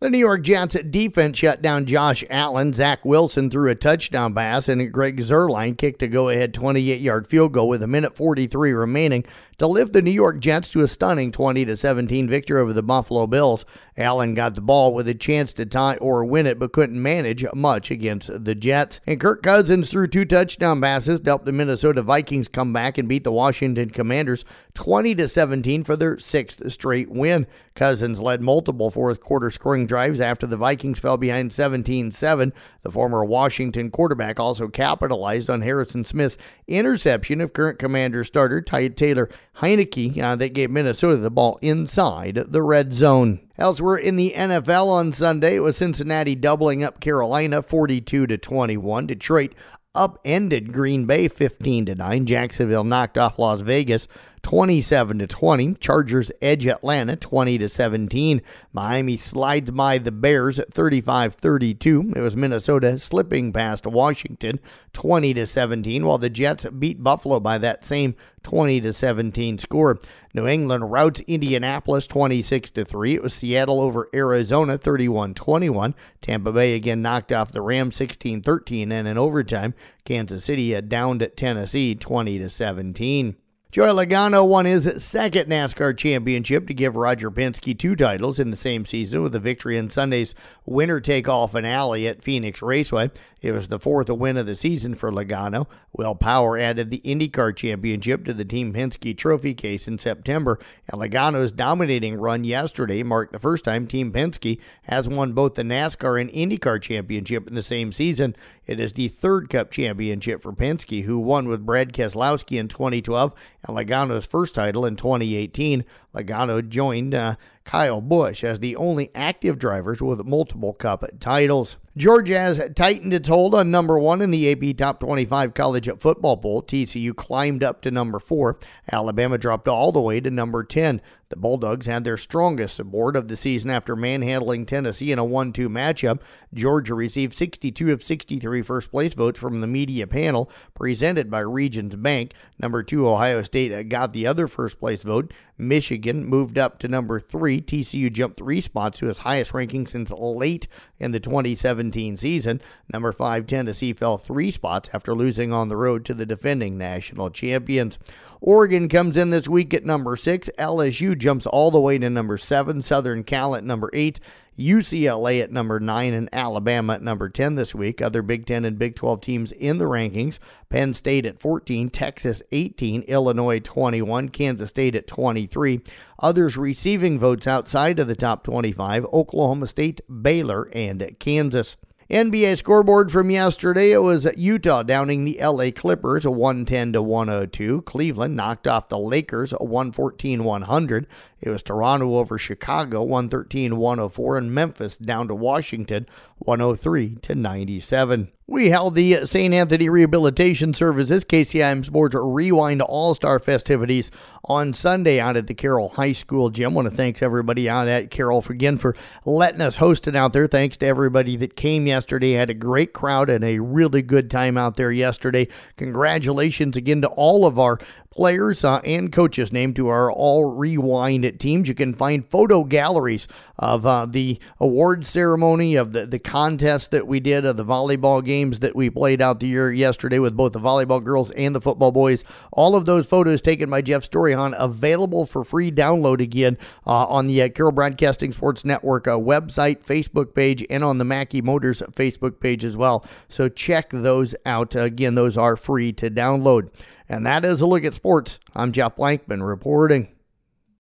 The New York Jets defense shut down Josh Allen. Zach Wilson threw a touchdown pass, and Greg Zuerlein kicked a go ahead 28 yard field goal with a minute 43 remaining to lift the New York Jets to a stunning 20 17 victory over the Buffalo Bills. Allen got the ball with a chance to tie or win it, but couldn't manage much against the Jets. And Kirk Cousins threw two touchdown passes to help the Minnesota Vikings come back and beat the Washington Commanders 20 17 for their sixth straight win. Cousins led multiple fourth quarter scoring drives after the Vikings fell behind 17 7. The former Washington quarterback also capitalized on Harrison Smith's interception of current Commander starter Ty- Taylor Heinicke uh, that gave Minnesota the ball inside the red zone. Elsewhere in the NFL on Sunday, it was Cincinnati doubling up Carolina 42 to 21. Detroit upended Green Bay 15 to 9. Jacksonville knocked off Las Vegas 27 to 20. Chargers edge Atlanta 20 to 17. Miami slides by the Bears 35-32. It was Minnesota slipping past Washington 20 to 17 while the Jets beat Buffalo by that same 20 to 17 score. New England routs Indianapolis 26 to 3. It was Seattle over Arizona 31-21. Tampa Bay again knocked off the Rams 16-13 and in overtime Kansas City downed at Tennessee 20 to 17. Joey Logano won his second NASCAR championship to give Roger Penske two titles in the same season with a victory in Sunday's winner take all finale at Phoenix Raceway. It was the fourth win of the season for Logano. Will Power added the IndyCar championship to the Team Penske trophy case in September, and Logano's dominating run yesterday marked the first time Team Penske has won both the NASCAR and IndyCar championship in the same season. It is the third Cup championship for Penske, who won with Brad Keselowski in 2012 and Logano's first title in 2018. Logano joined uh, Kyle Busch as the only active drivers with multiple Cup titles. Georgia has tightened its hold on number one in the AP Top 25 College Football Poll. TCU climbed up to number four. Alabama dropped all the way to number 10. The Bulldogs had their strongest board of the season after manhandling Tennessee in a 1 2 matchup. Georgia received 62 of 63 first place votes from the media panel presented by Regions Bank. Number two, Ohio State got the other first place vote. Michigan moved up to number three. TCU jumped three spots to its highest ranking since late in the 2017 season. Number five, Tennessee fell three spots after losing on the road to the defending national champions. Oregon comes in this week at number six. LSU jumps all the way to number seven. Southern Cal at number eight. UCLA at number 9 and Alabama at number 10 this week. Other Big 10 and Big 12 teams in the rankings Penn State at 14, Texas 18, Illinois 21, Kansas State at 23. Others receiving votes outside of the top 25 Oklahoma State, Baylor, and Kansas. NBA scoreboard from yesterday, it was Utah downing the LA Clippers 110 to 102. Cleveland knocked off the Lakers 114 100. It was Toronto over Chicago 113 104 and Memphis down to Washington 103 to 97. We held the St. Anthony Rehabilitation Services KCIM Sports Rewind All Star festivities on Sunday out at the Carroll High School gym. I want to thanks everybody out at Carroll for, again for letting us host it out there. Thanks to everybody that came yesterday. Had a great crowd and a really good time out there yesterday. Congratulations again to all of our players uh, and coaches named to our All Rewind teams. You can find photo galleries of uh, the award ceremony, of the, the contest that we did, of the volleyball games that we played out the year yesterday with both the volleyball girls and the football boys. All of those photos taken by Jeff Storyhan available for free download again uh, on the uh, Carroll Broadcasting Sports Network uh, website, Facebook page, and on the Mackey Motors Facebook page as well. So check those out. Again, those are free to download. And that is a look at sports. I'm Jeff Blankman reporting.